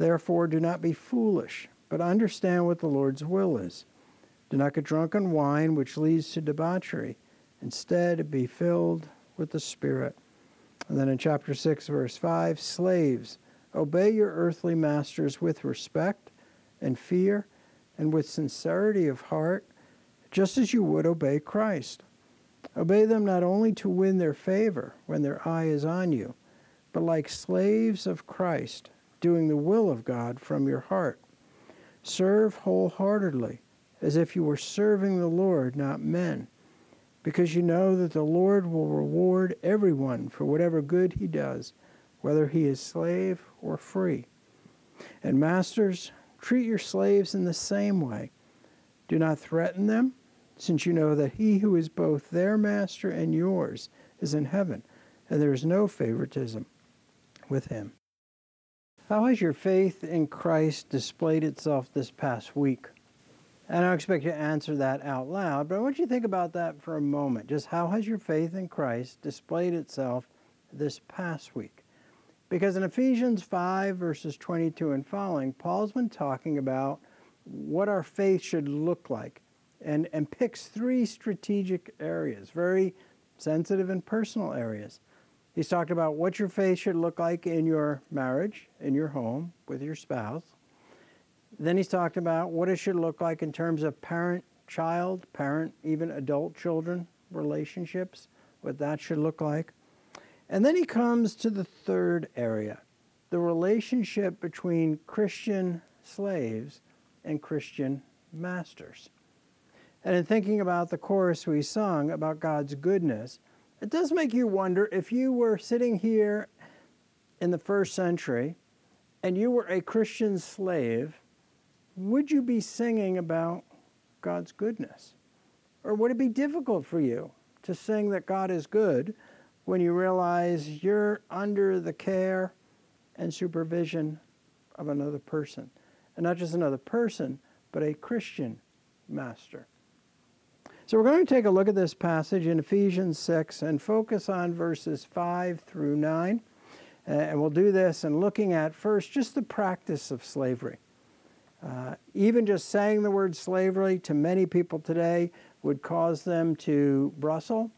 Therefore, do not be foolish, but understand what the Lord's will is. Do not get drunk on wine, which leads to debauchery. Instead, be filled with the Spirit. And then in chapter 6, verse 5 Slaves, obey your earthly masters with respect and fear and with sincerity of heart, just as you would obey Christ. Obey them not only to win their favor when their eye is on you, but like slaves of Christ doing the will of God from your heart. Serve wholeheartedly, as if you were serving the Lord, not men, because you know that the Lord will reward everyone for whatever good he does, whether he is slave or free. And masters, treat your slaves in the same way. Do not threaten them, since you know that he who is both their master and yours is in heaven, and there is no favoritism with him. How has your faith in Christ displayed itself this past week? And I don't expect you to answer that out loud, but I want you to think about that for a moment. Just how has your faith in Christ displayed itself this past week? Because in Ephesians 5, verses 22 and following, Paul's been talking about what our faith should look like and, and picks three strategic areas, very sensitive and personal areas. He's talked about what your faith should look like in your marriage, in your home, with your spouse. Then he's talked about what it should look like in terms of parent child, parent, even adult children relationships, what that should look like. And then he comes to the third area the relationship between Christian slaves and Christian masters. And in thinking about the chorus we sung about God's goodness, it does make you wonder if you were sitting here in the first century and you were a Christian slave, would you be singing about God's goodness? Or would it be difficult for you to sing that God is good when you realize you're under the care and supervision of another person? And not just another person, but a Christian master. So we're going to take a look at this passage in Ephesians 6 and focus on verses 5 through 9. And we'll do this in looking at first just the practice of slavery. Uh, even just saying the word slavery to many people today would cause them to bristle.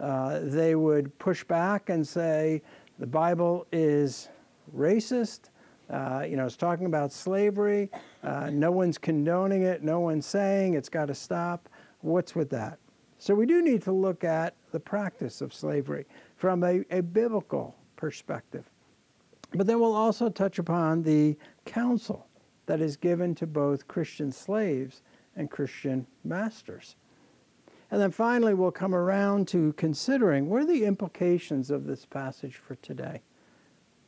Uh, they would push back and say the Bible is racist. Uh, you know, it's talking about slavery. Uh, no one's condoning it. No one's saying it's got to stop what's with that? So we do need to look at the practice of slavery from a, a biblical perspective. But then we'll also touch upon the counsel that is given to both Christian slaves and Christian masters. And then finally, we'll come around to considering what are the implications of this passage for today.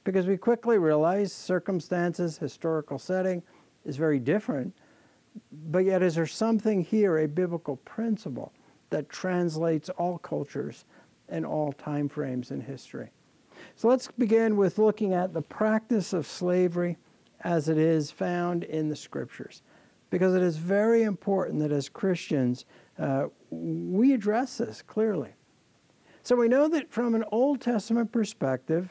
Because we quickly realize circumstances, historical setting is very different but yet, is there something here, a biblical principle, that translates all cultures and all time frames in history? So let's begin with looking at the practice of slavery as it is found in the scriptures. Because it is very important that as Christians, uh, we address this clearly. So we know that from an Old Testament perspective,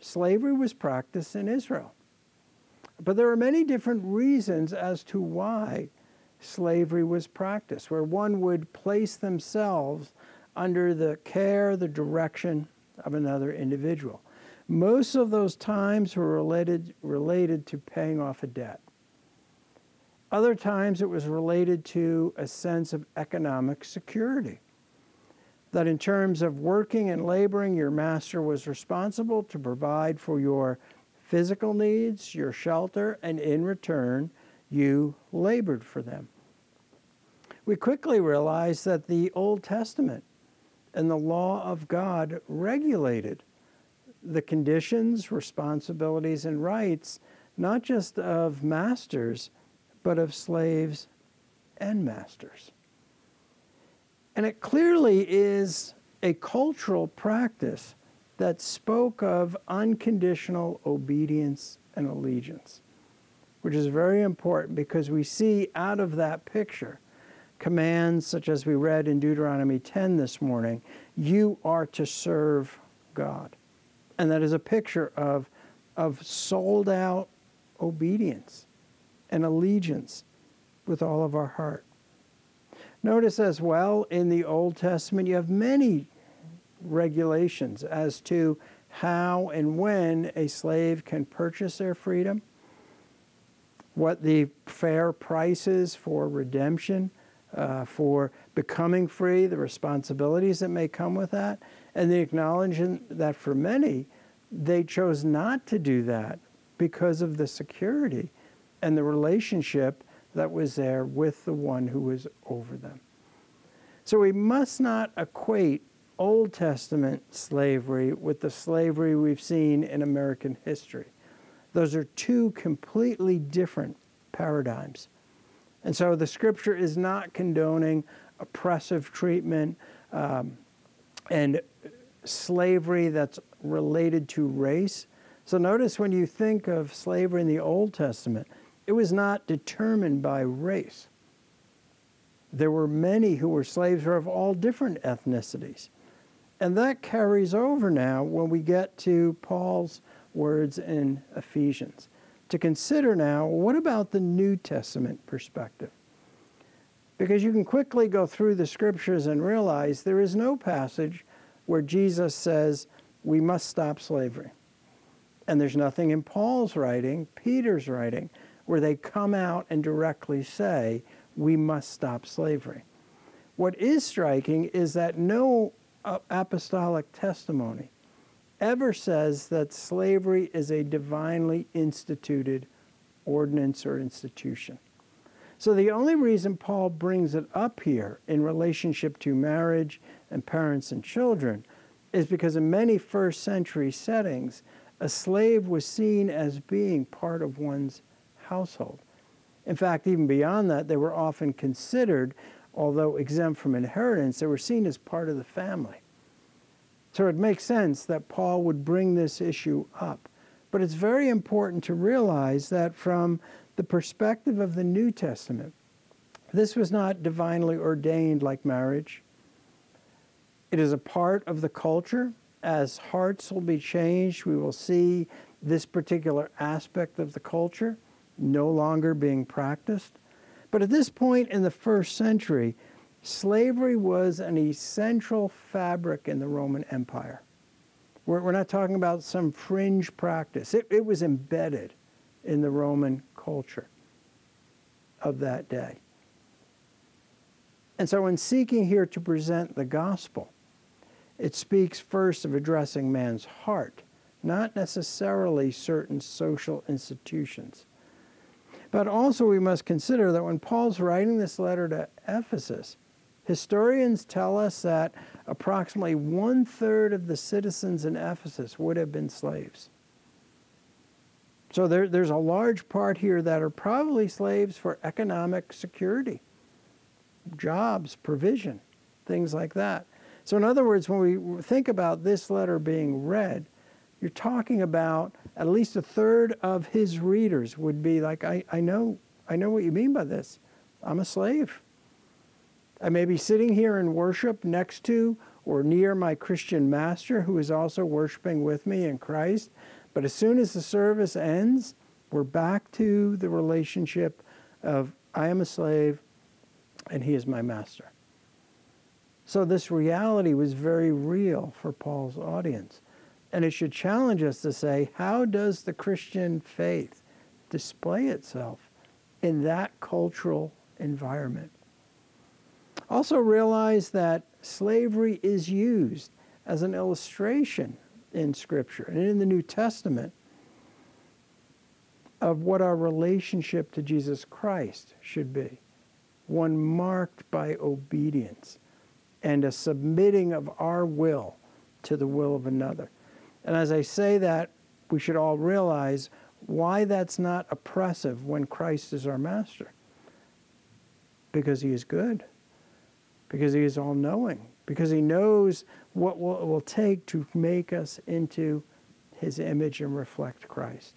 slavery was practiced in Israel. But there are many different reasons as to why slavery was practiced, where one would place themselves under the care, the direction of another individual. Most of those times were related, related to paying off a debt. Other times it was related to a sense of economic security. That in terms of working and laboring, your master was responsible to provide for your physical needs, your shelter, and in return, you labored for them. We quickly realize that the Old Testament and the law of God regulated the conditions, responsibilities, and rights not just of masters, but of slaves and masters. And it clearly is a cultural practice that spoke of unconditional obedience and allegiance, which is very important because we see out of that picture commands such as we read in Deuteronomy 10 this morning you are to serve God. And that is a picture of, of sold out obedience and allegiance with all of our heart. Notice as well in the Old Testament, you have many regulations as to how and when a slave can purchase their freedom, what the fair price is for redemption, uh, for becoming free, the responsibilities that may come with that, and the acknowledgement that for many, they chose not to do that because of the security and the relationship that was there with the one who was over them. So we must not equate Old Testament slavery with the slavery we've seen in American history. Those are two completely different paradigms. And so the scripture is not condoning oppressive treatment um, and slavery that's related to race. So notice when you think of slavery in the Old Testament, it was not determined by race. There were many who were slaves who of all different ethnicities. And that carries over now when we get to Paul's words in Ephesians. To consider now, what about the New Testament perspective? Because you can quickly go through the scriptures and realize there is no passage where Jesus says we must stop slavery. And there's nothing in Paul's writing, Peter's writing, where they come out and directly say, we must stop slavery. What is striking is that no apostolic testimony ever says that slavery is a divinely instituted ordinance or institution. So the only reason Paul brings it up here in relationship to marriage and parents and children is because in many first century settings, a slave was seen as being part of one's household. In fact, even beyond that, they were often considered, although exempt from inheritance, they were seen as part of the family. So it makes sense that Paul would bring this issue up. But it's very important to realize that from the perspective of the New Testament, this was not divinely ordained like marriage. It is a part of the culture. As hearts will be changed, we will see this particular aspect of the culture no longer being practiced. But at this point in the first century, slavery was an essential fabric in the Roman Empire. We're, we're not talking about some fringe practice, it, it was embedded in the Roman culture of that day. And so, in seeking here to present the gospel, it speaks first of addressing man's heart, not necessarily certain social institutions. But also, we must consider that when Paul's writing this letter to Ephesus, historians tell us that approximately one third of the citizens in Ephesus would have been slaves. So there, there's a large part here that are probably slaves for economic security, jobs, provision, things like that. So, in other words, when we think about this letter being read, you're talking about at least a third of his readers would be like, I, I know, I know what you mean by this. I'm a slave. I may be sitting here in worship next to or near my Christian master who is also worshiping with me in Christ. But as soon as the service ends, we're back to the relationship of I am a slave and he is my master. So this reality was very real for Paul's audience. And it should challenge us to say, how does the Christian faith display itself in that cultural environment? Also realize that slavery is used as an illustration in Scripture and in the New Testament of what our relationship to Jesus Christ should be one marked by obedience and a submitting of our will to the will of another. And as I say that, we should all realize why that's not oppressive when Christ is our master. Because he is good. Because he is all knowing. Because he knows what it will take to make us into his image and reflect Christ.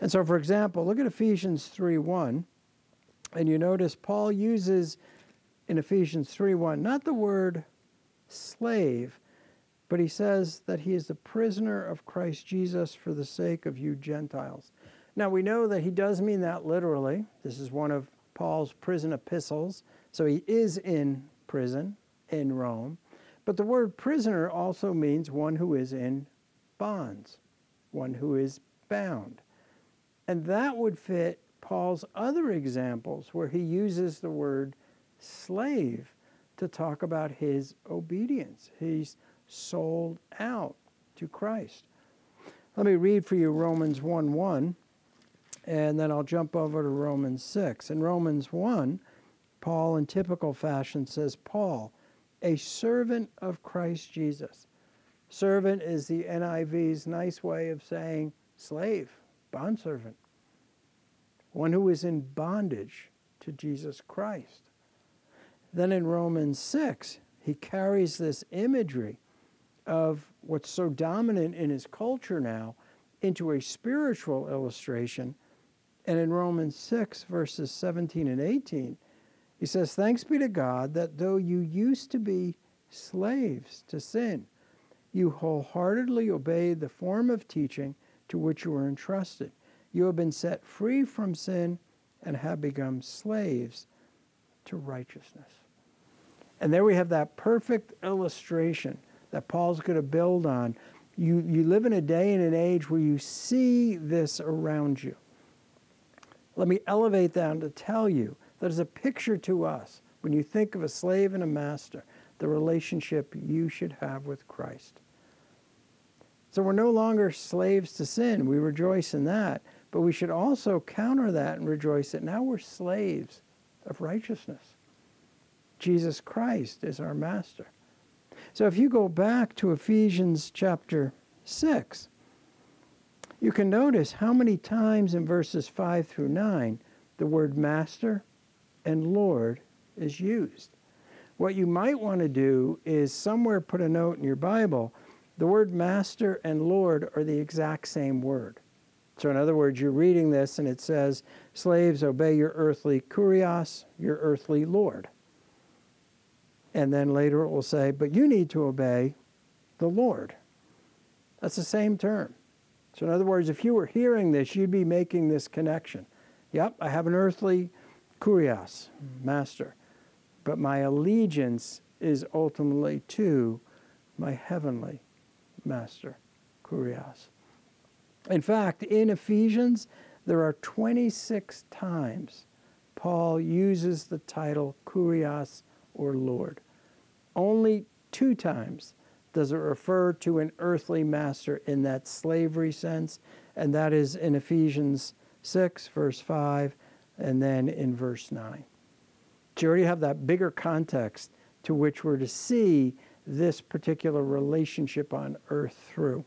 And so, for example, look at Ephesians 3 1. And you notice Paul uses in Ephesians 3 1 not the word slave, but he says that he is the prisoner of Christ Jesus for the sake of you Gentiles. Now we know that he does mean that literally. This is one of Paul's prison epistles. So he is in prison in Rome. But the word prisoner also means one who is in bonds, one who is bound. And that would fit Paul's other examples where he uses the word slave to talk about his obedience. He's sold out to Christ. Let me read for you Romans 1 1, and then I'll jump over to Romans 6. In Romans 1, Paul, in typical fashion, says, Paul, a servant of Christ Jesus. Servant is the NIV's nice way of saying slave, bondservant, one who is in bondage to Jesus Christ. Then in Romans 6, he carries this imagery of what's so dominant in his culture now into a spiritual illustration. And in Romans 6, verses 17 and 18, he says, Thanks be to God that though you used to be slaves to sin, you wholeheartedly obeyed the form of teaching to which you were entrusted. You have been set free from sin and have become slaves to righteousness. And there we have that perfect illustration that Paul's going to build on. You, you live in a day and an age where you see this around you. Let me elevate that to tell you that as a picture to us, when you think of a slave and a master, the relationship you should have with Christ. So we're no longer slaves to sin. We rejoice in that. But we should also counter that and rejoice that now we're slaves of righteousness. Jesus Christ is our master. So if you go back to Ephesians chapter 6, you can notice how many times in verses 5 through 9 the word master and Lord is used. What you might want to do is somewhere put a note in your Bible. The word master and Lord are the exact same word. So, in other words, you're reading this and it says, Slaves, obey your earthly kurios, your earthly Lord. And then later it will say, but you need to obey the Lord. That's the same term. So, in other words, if you were hearing this, you'd be making this connection. Yep, I have an earthly kurios, mm-hmm. master, but my allegiance is ultimately to my heavenly master, kurios. In fact, in Ephesians, there are 26 times Paul uses the title kurios or Lord. Only two times does it refer to an earthly master in that slavery sense, and that is in Ephesians 6, verse 5, and then in verse 9. So you already have that bigger context to which we're to see this particular relationship on earth through.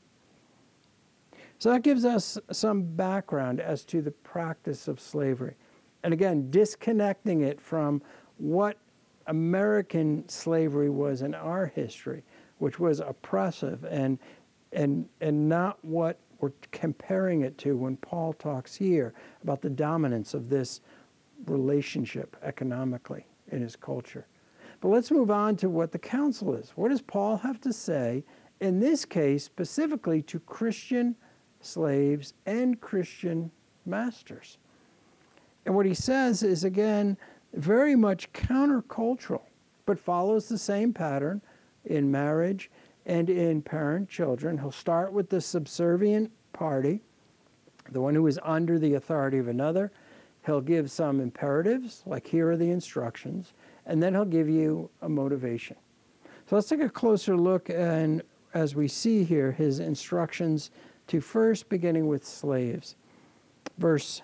So that gives us some background as to the practice of slavery. And again, disconnecting it from what American slavery was in our history, which was oppressive and and and not what we're comparing it to when Paul talks here about the dominance of this relationship economically in his culture. But let's move on to what the counsel is. What does Paul have to say in this case specifically to Christian slaves and Christian masters? And what he says is again very much countercultural, but follows the same pattern in marriage and in parent children. He'll start with the subservient party, the one who is under the authority of another. He'll give some imperatives, like here are the instructions, and then he'll give you a motivation. So let's take a closer look and as we see here his instructions to first beginning with slaves. Verse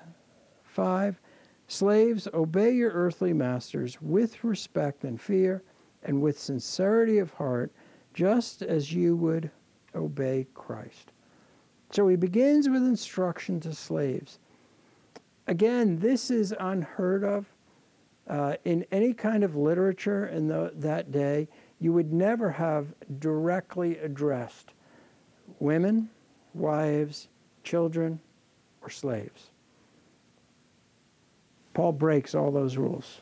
5 Slaves, obey your earthly masters with respect and fear and with sincerity of heart, just as you would obey Christ. So he begins with instruction to slaves. Again, this is unheard of uh, in any kind of literature in the, that day. You would never have directly addressed women, wives, children, or slaves. Paul breaks all those rules.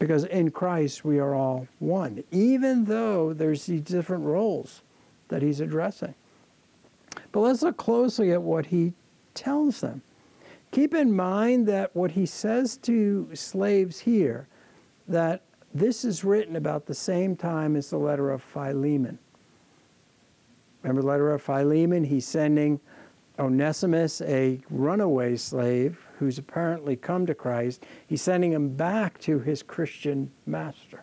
Because in Christ we are all one, even though there's these different roles that he's addressing. But let's look closely at what he tells them. Keep in mind that what he says to slaves here, that this is written about the same time as the letter of Philemon. Remember the letter of Philemon? He's sending Onesimus, a runaway slave who's apparently come to Christ, he's sending him back to his Christian master.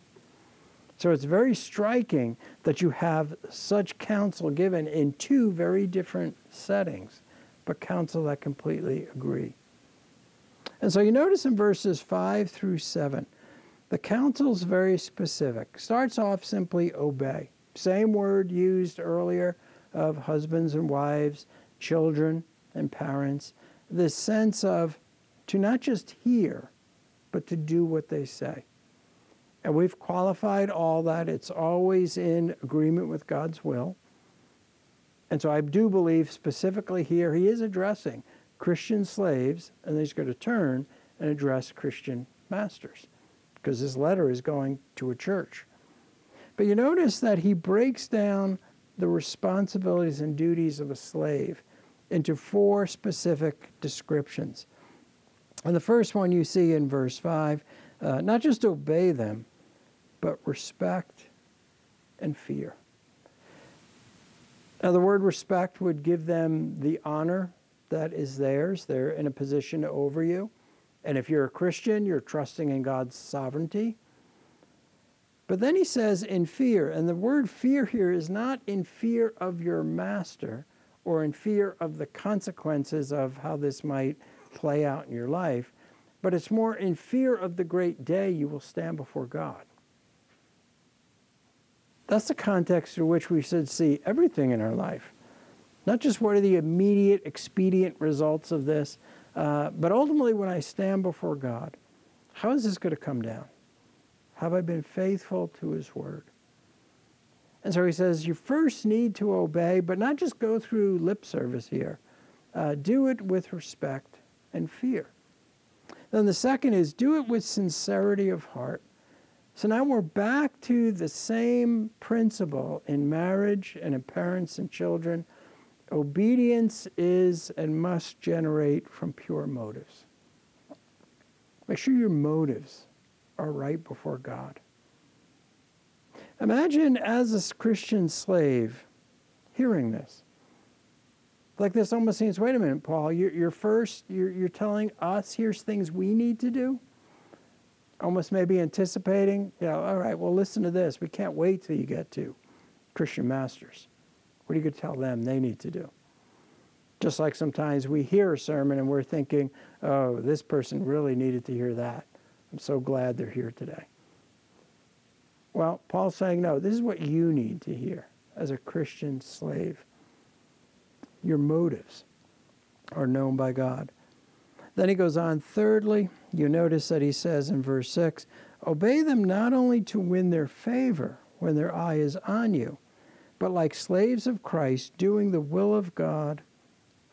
So it's very striking that you have such counsel given in two very different settings, but counsel that completely agree. And so you notice in verses 5 through 7, the counsel is very specific. Starts off simply obey. Same word used earlier of husbands and wives, children and parents. This sense of to not just hear, but to do what they say. And we've qualified all that. It's always in agreement with God's will. And so I do believe specifically here he is addressing Christian slaves, and he's going to turn and address Christian masters because this letter is going to a church. But you notice that he breaks down the responsibilities and duties of a slave into four specific descriptions. And the first one you see in verse 5 uh, not just obey them, but respect and fear. Now, the word respect would give them the honor that is theirs. They're in a position over you. And if you're a Christian, you're trusting in God's sovereignty. But then he says, in fear. And the word fear here is not in fear of your master or in fear of the consequences of how this might play out in your life, but it's more in fear of the great day you will stand before God. That's the context through which we should see everything in our life. Not just what are the immediate, expedient results of this, uh, but ultimately when I stand before God, how is this going to come down? Have I been faithful to His Word? And so he says, you first need to obey, but not just go through lip service here. Uh, do it with respect and fear. Then the second is do it with sincerity of heart. So now we're back to the same principle in marriage and in parents and children. Obedience is and must generate from pure motives. Make sure your motives are right before God. Imagine as a Christian slave hearing this. Like this almost seems, wait a minute, Paul, you're, you're first, you're, you're telling us here's things we need to do? Almost maybe anticipating, know, all right, well, listen to this. We can't wait till you get to Christian masters. What are you going to tell them they need to do? Just like sometimes we hear a sermon and we're thinking, oh, this person really needed to hear that. I'm so glad they're here today. Well, Paul's saying, no, this is what you need to hear as a Christian slave your motives are known by God. Then he goes on, thirdly, you notice that he says in verse 6 Obey them not only to win their favor when their eye is on you, but like slaves of Christ, doing the will of God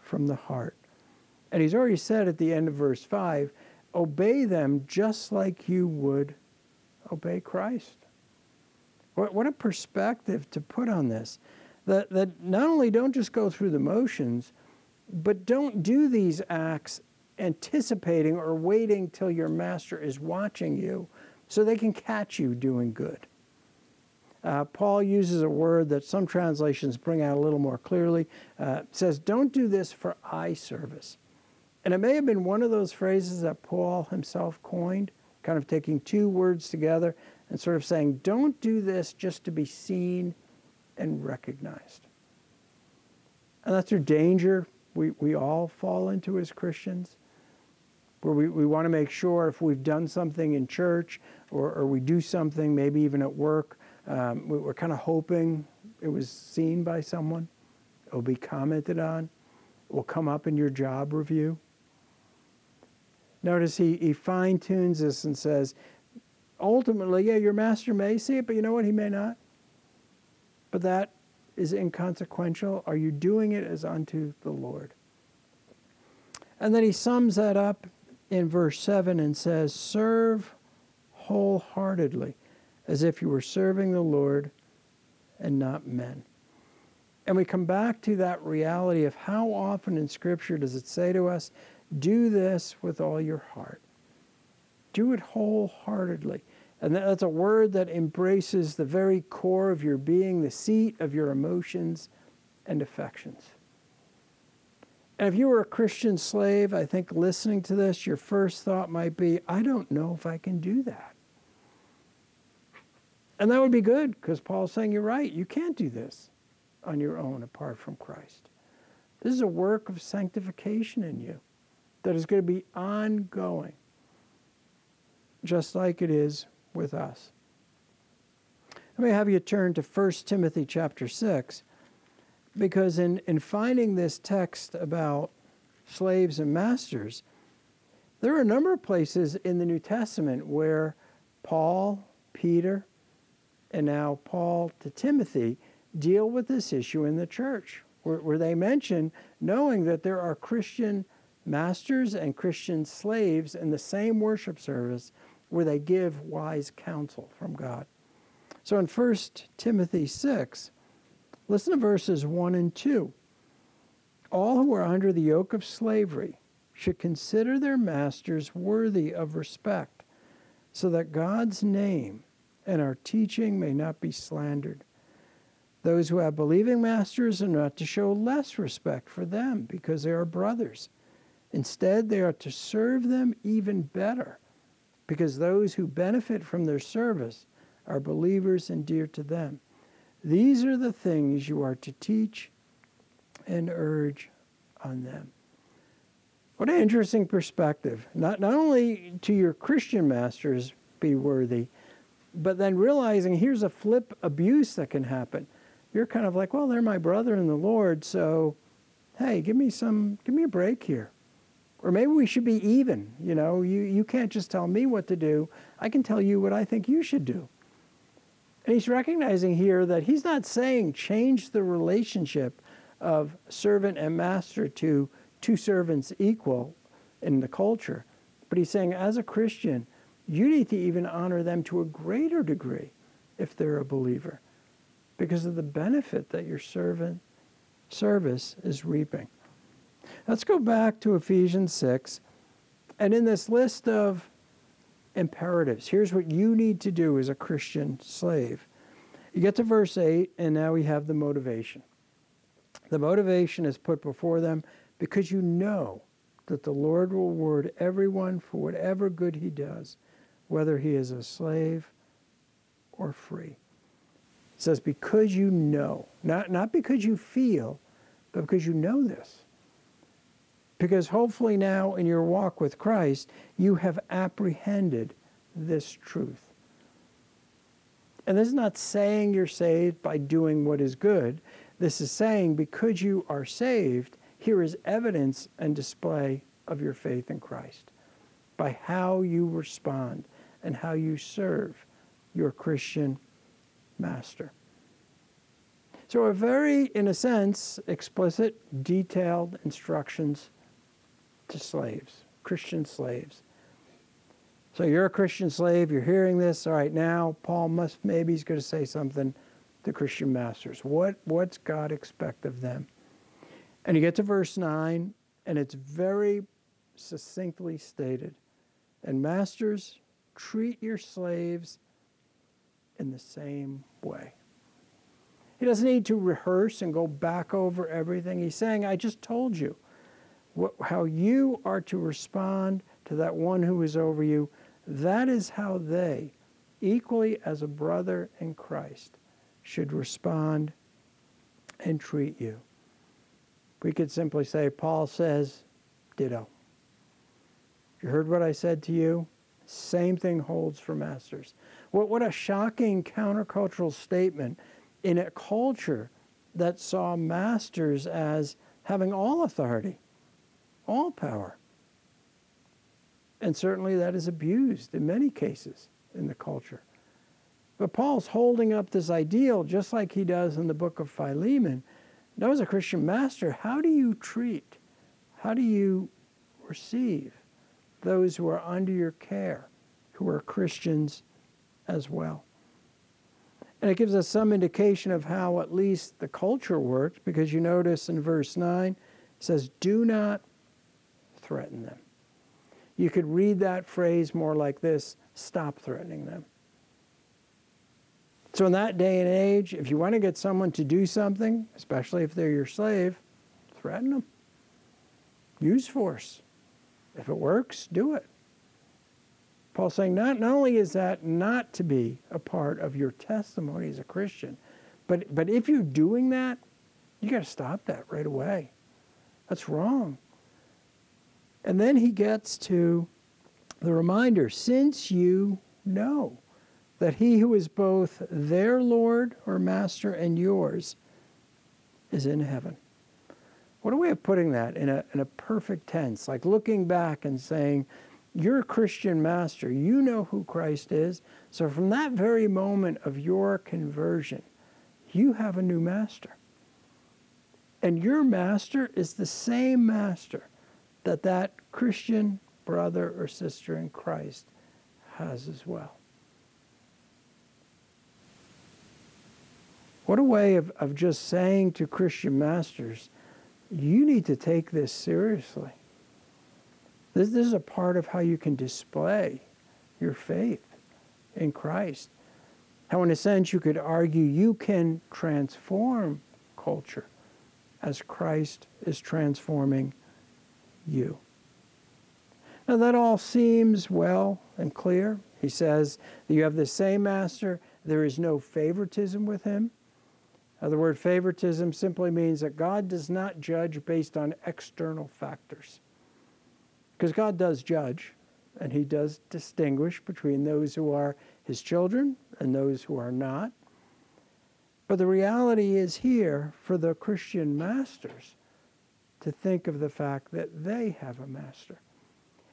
from the heart. And he's already said at the end of verse 5 obey them just like you would obey Christ. What, what a perspective to put on this that, that not only don't just go through the motions, but don't do these acts anticipating or waiting till your master is watching you so they can catch you doing good. Uh, Paul uses a word that some translations bring out a little more clearly. Uh, says, Don't do this for eye service. And it may have been one of those phrases that Paul himself coined, kind of taking two words together and sort of saying, Don't do this just to be seen and recognized. And that's a danger we, we all fall into as Christians, where we, we want to make sure if we've done something in church or, or we do something, maybe even at work, um, we, we're kind of hoping it was seen by someone. It will be commented on, it will come up in your job review. Notice he, he fine tunes this and says, ultimately, yeah, your master may see it, but you know what? He may not. But that is inconsequential. Are you doing it as unto the Lord? And then he sums that up in verse 7 and says, Serve wholeheartedly, as if you were serving the Lord and not men. And we come back to that reality of how often in Scripture does it say to us, Do this with all your heart. Do it wholeheartedly. And that's a word that embraces the very core of your being, the seat of your emotions and affections. And if you were a Christian slave, I think listening to this, your first thought might be, I don't know if I can do that. And that would be good because Paul's saying, You're right, you can't do this on your own apart from Christ. This is a work of sanctification in you that is going to be ongoing, just like it is with us. Let me have you turn to 1 Timothy chapter 6, because in, in finding this text about slaves and masters, there are a number of places in the New Testament where Paul, Peter, and now Paul to Timothy deal with this issue in the church, where, where they mention knowing that there are Christian masters and Christian slaves in the same worship service where they give wise counsel from God. So in 1 Timothy 6, listen to verses 1 and 2. All who are under the yoke of slavery should consider their masters worthy of respect, so that God's name and our teaching may not be slandered. Those who have believing masters are not to show less respect for them because they are brothers. Instead, they are to serve them even better because those who benefit from their service are believers and dear to them. These are the things you are to teach and urge on them. What an interesting perspective. Not, not only to your Christian masters be worthy, but then realizing here's a flip abuse that can happen. You're kind of like, well, they're my brother in the Lord, so hey, give me some, give me a break here. Or maybe we should be even. You know, you, you can't just tell me what to do. I can tell you what I think you should do. And he's recognizing here that he's not saying change the relationship of servant and master to two servants equal in the culture. But he's saying, as a Christian, you need to even honor them to a greater degree if they're a believer because of the benefit that your servant service is reaping. Let's go back to Ephesians 6. And in this list of imperatives, here's what you need to do as a Christian slave. You get to verse 8, and now we have the motivation. The motivation is put before them because you know that the Lord will reward everyone for whatever good he does, whether he is a slave or free. It says, because you know, not, not because you feel, but because you know this. Because hopefully now in your walk with Christ, you have apprehended this truth. And this is not saying you're saved by doing what is good. This is saying because you are saved, here is evidence and display of your faith in Christ by how you respond and how you serve your Christian master. So, a very, in a sense, explicit, detailed instructions to slaves, Christian slaves. So you're a Christian slave, you're hearing this, all right, now Paul must, maybe he's going to say something to Christian masters. What, what's God expect of them? And you get to verse 9, and it's very succinctly stated. And masters, treat your slaves in the same way. He doesn't need to rehearse and go back over everything. He's saying, I just told you how you are to respond to that one who is over you, that is how they, equally as a brother in Christ, should respond and treat you. We could simply say, Paul says, ditto. You heard what I said to you? Same thing holds for masters. What, what a shocking countercultural statement in a culture that saw masters as having all authority, all power. And certainly that is abused in many cases in the culture. But Paul's holding up this ideal just like he does in the book of Philemon. Now, as a Christian master, how do you treat, how do you receive those who are under your care, who are Christians as well? And it gives us some indication of how at least the culture worked, because you notice in verse 9, it says, Do not threaten them. You could read that phrase more like this stop threatening them. So, in that day and age, if you want to get someone to do something, especially if they're your slave, threaten them. Use force. If it works, do it. Paul's saying not, not only is that not to be a part of your testimony as a Christian, but, but if you're doing that, you got to stop that right away. That's wrong. And then he gets to the reminder since you know that he who is both their Lord or master and yours is in heaven. What a way of putting that in a, in a perfect tense, like looking back and saying, You're a Christian master. You know who Christ is. So from that very moment of your conversion, you have a new master. And your master is the same master that that Christian brother or sister in Christ has as well. What a way of, of just saying to Christian masters, you need to take this seriously. This, this is a part of how you can display your faith in Christ. How, in a sense, you could argue you can transform culture as Christ is transforming you. Now, that all seems well and clear. He says that you have the same master, there is no favoritism with him. Now, the word favoritism simply means that God does not judge based on external factors. Because God does judge, and He does distinguish between those who are His children and those who are not. But the reality is here for the Christian masters to think of the fact that they have a master.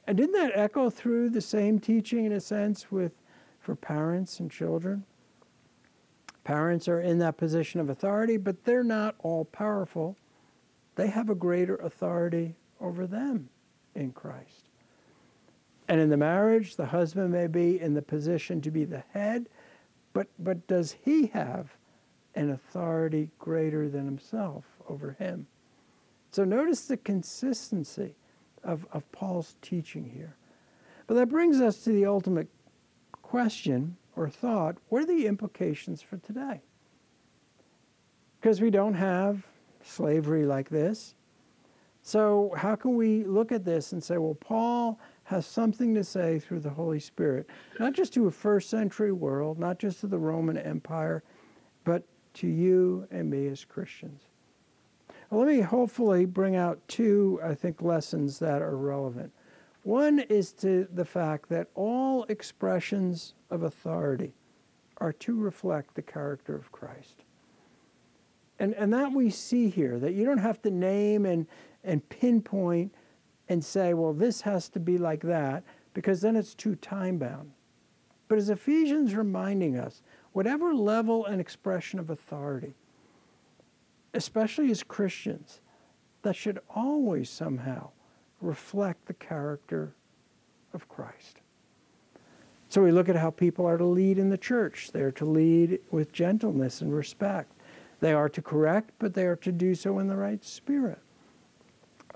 And didn't that echo through the same teaching in a sense with for parents and children? Parents are in that position of authority, but they're not all powerful. They have a greater authority over them in Christ. And in the marriage, the husband may be in the position to be the head, but, but does he have an authority greater than himself over him? So notice the consistency of, of Paul's teaching here. But that brings us to the ultimate question or thought, what are the implications for today? Because we don't have slavery like this. So, how can we look at this and say, well, Paul has something to say through the Holy Spirit, not just to a first century world, not just to the Roman Empire, but to you and me as Christians? Well, let me hopefully bring out two, I think, lessons that are relevant. One is to the fact that all expressions of authority are to reflect the character of Christ. And, and that we see here, that you don't have to name and, and pinpoint and say, well, this has to be like that, because then it's too time bound. But as Ephesians reminding us, whatever level and expression of authority, especially as Christians, that should always somehow reflect the character of Christ. So we look at how people are to lead in the church. They are to lead with gentleness and respect. They are to correct, but they are to do so in the right spirit.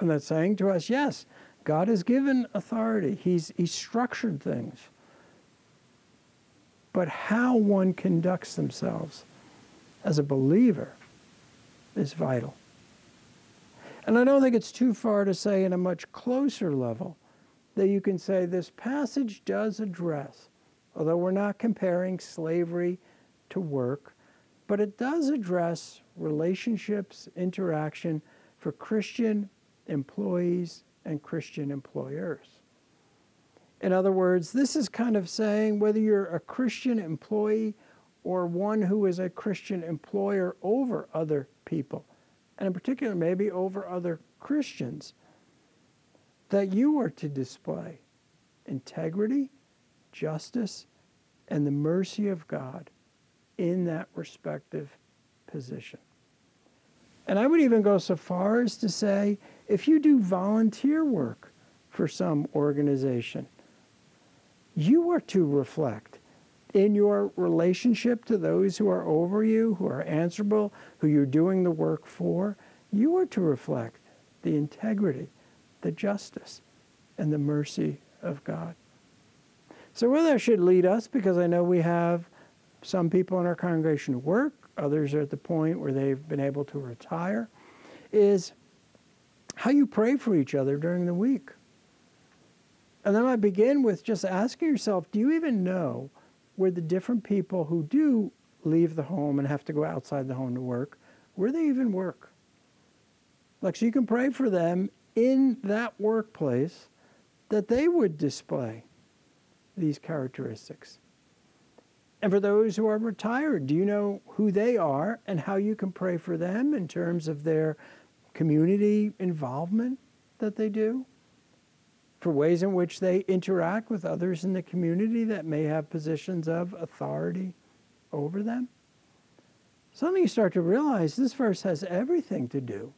And that's saying to us, yes, God has given authority. He's, he's structured things. But how one conducts themselves as a believer is vital. And I don't think it's too far to say, in a much closer level, that you can say this passage does address, although we're not comparing slavery to work, but it does address relationships, interaction for Christian employees and Christian employers. In other words, this is kind of saying whether you're a Christian employee or one who is a Christian employer over other people, and in particular, maybe over other Christians, that you are to display integrity, justice, and the mercy of God in that respective position. And I would even go so far as to say if you do volunteer work for some organization, you are to reflect in your relationship to those who are over you, who are answerable, who you're doing the work for, you are to reflect the integrity, the justice, and the mercy of God. So, where that should lead us, because I know we have some people in our congregation who work, others are at the point where they've been able to retire, is how you pray for each other during the week. And then I begin with just asking yourself do you even know where the different people who do leave the home and have to go outside the home to work, where they even work? Like, so you can pray for them in that workplace that they would display these characteristics. And for those who are retired, do you know who they are and how you can pray for them in terms of their community involvement that they do? For ways in which they interact with others in the community that may have positions of authority over them? Suddenly you start to realize this verse has everything to do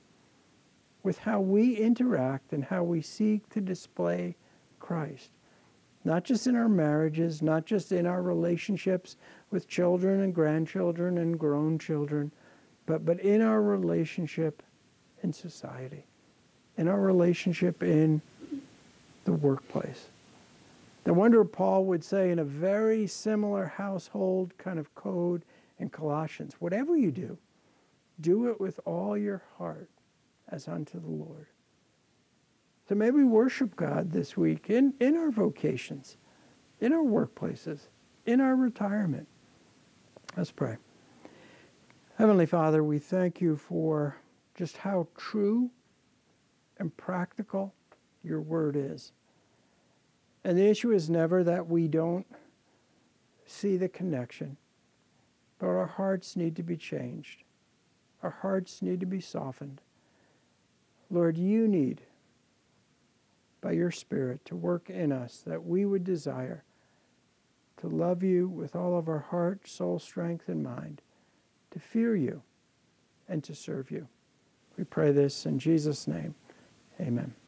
with how we interact and how we seek to display Christ not just in our marriages, not just in our relationships with children and grandchildren and grown children, but, but in our relationship in society, in our relationship in the workplace. No wonder Paul would say in a very similar household kind of code in Colossians whatever you do, do it with all your heart as unto the Lord. So maybe worship God this week in, in our vocations, in our workplaces, in our retirement. Let's pray. Heavenly Father, we thank you for just how true and practical your word is. And the issue is never that we don't see the connection, but our hearts need to be changed. Our hearts need to be softened. Lord, you need by your Spirit to work in us that we would desire to love you with all of our heart, soul, strength, and mind, to fear you, and to serve you. We pray this in Jesus' name. Amen.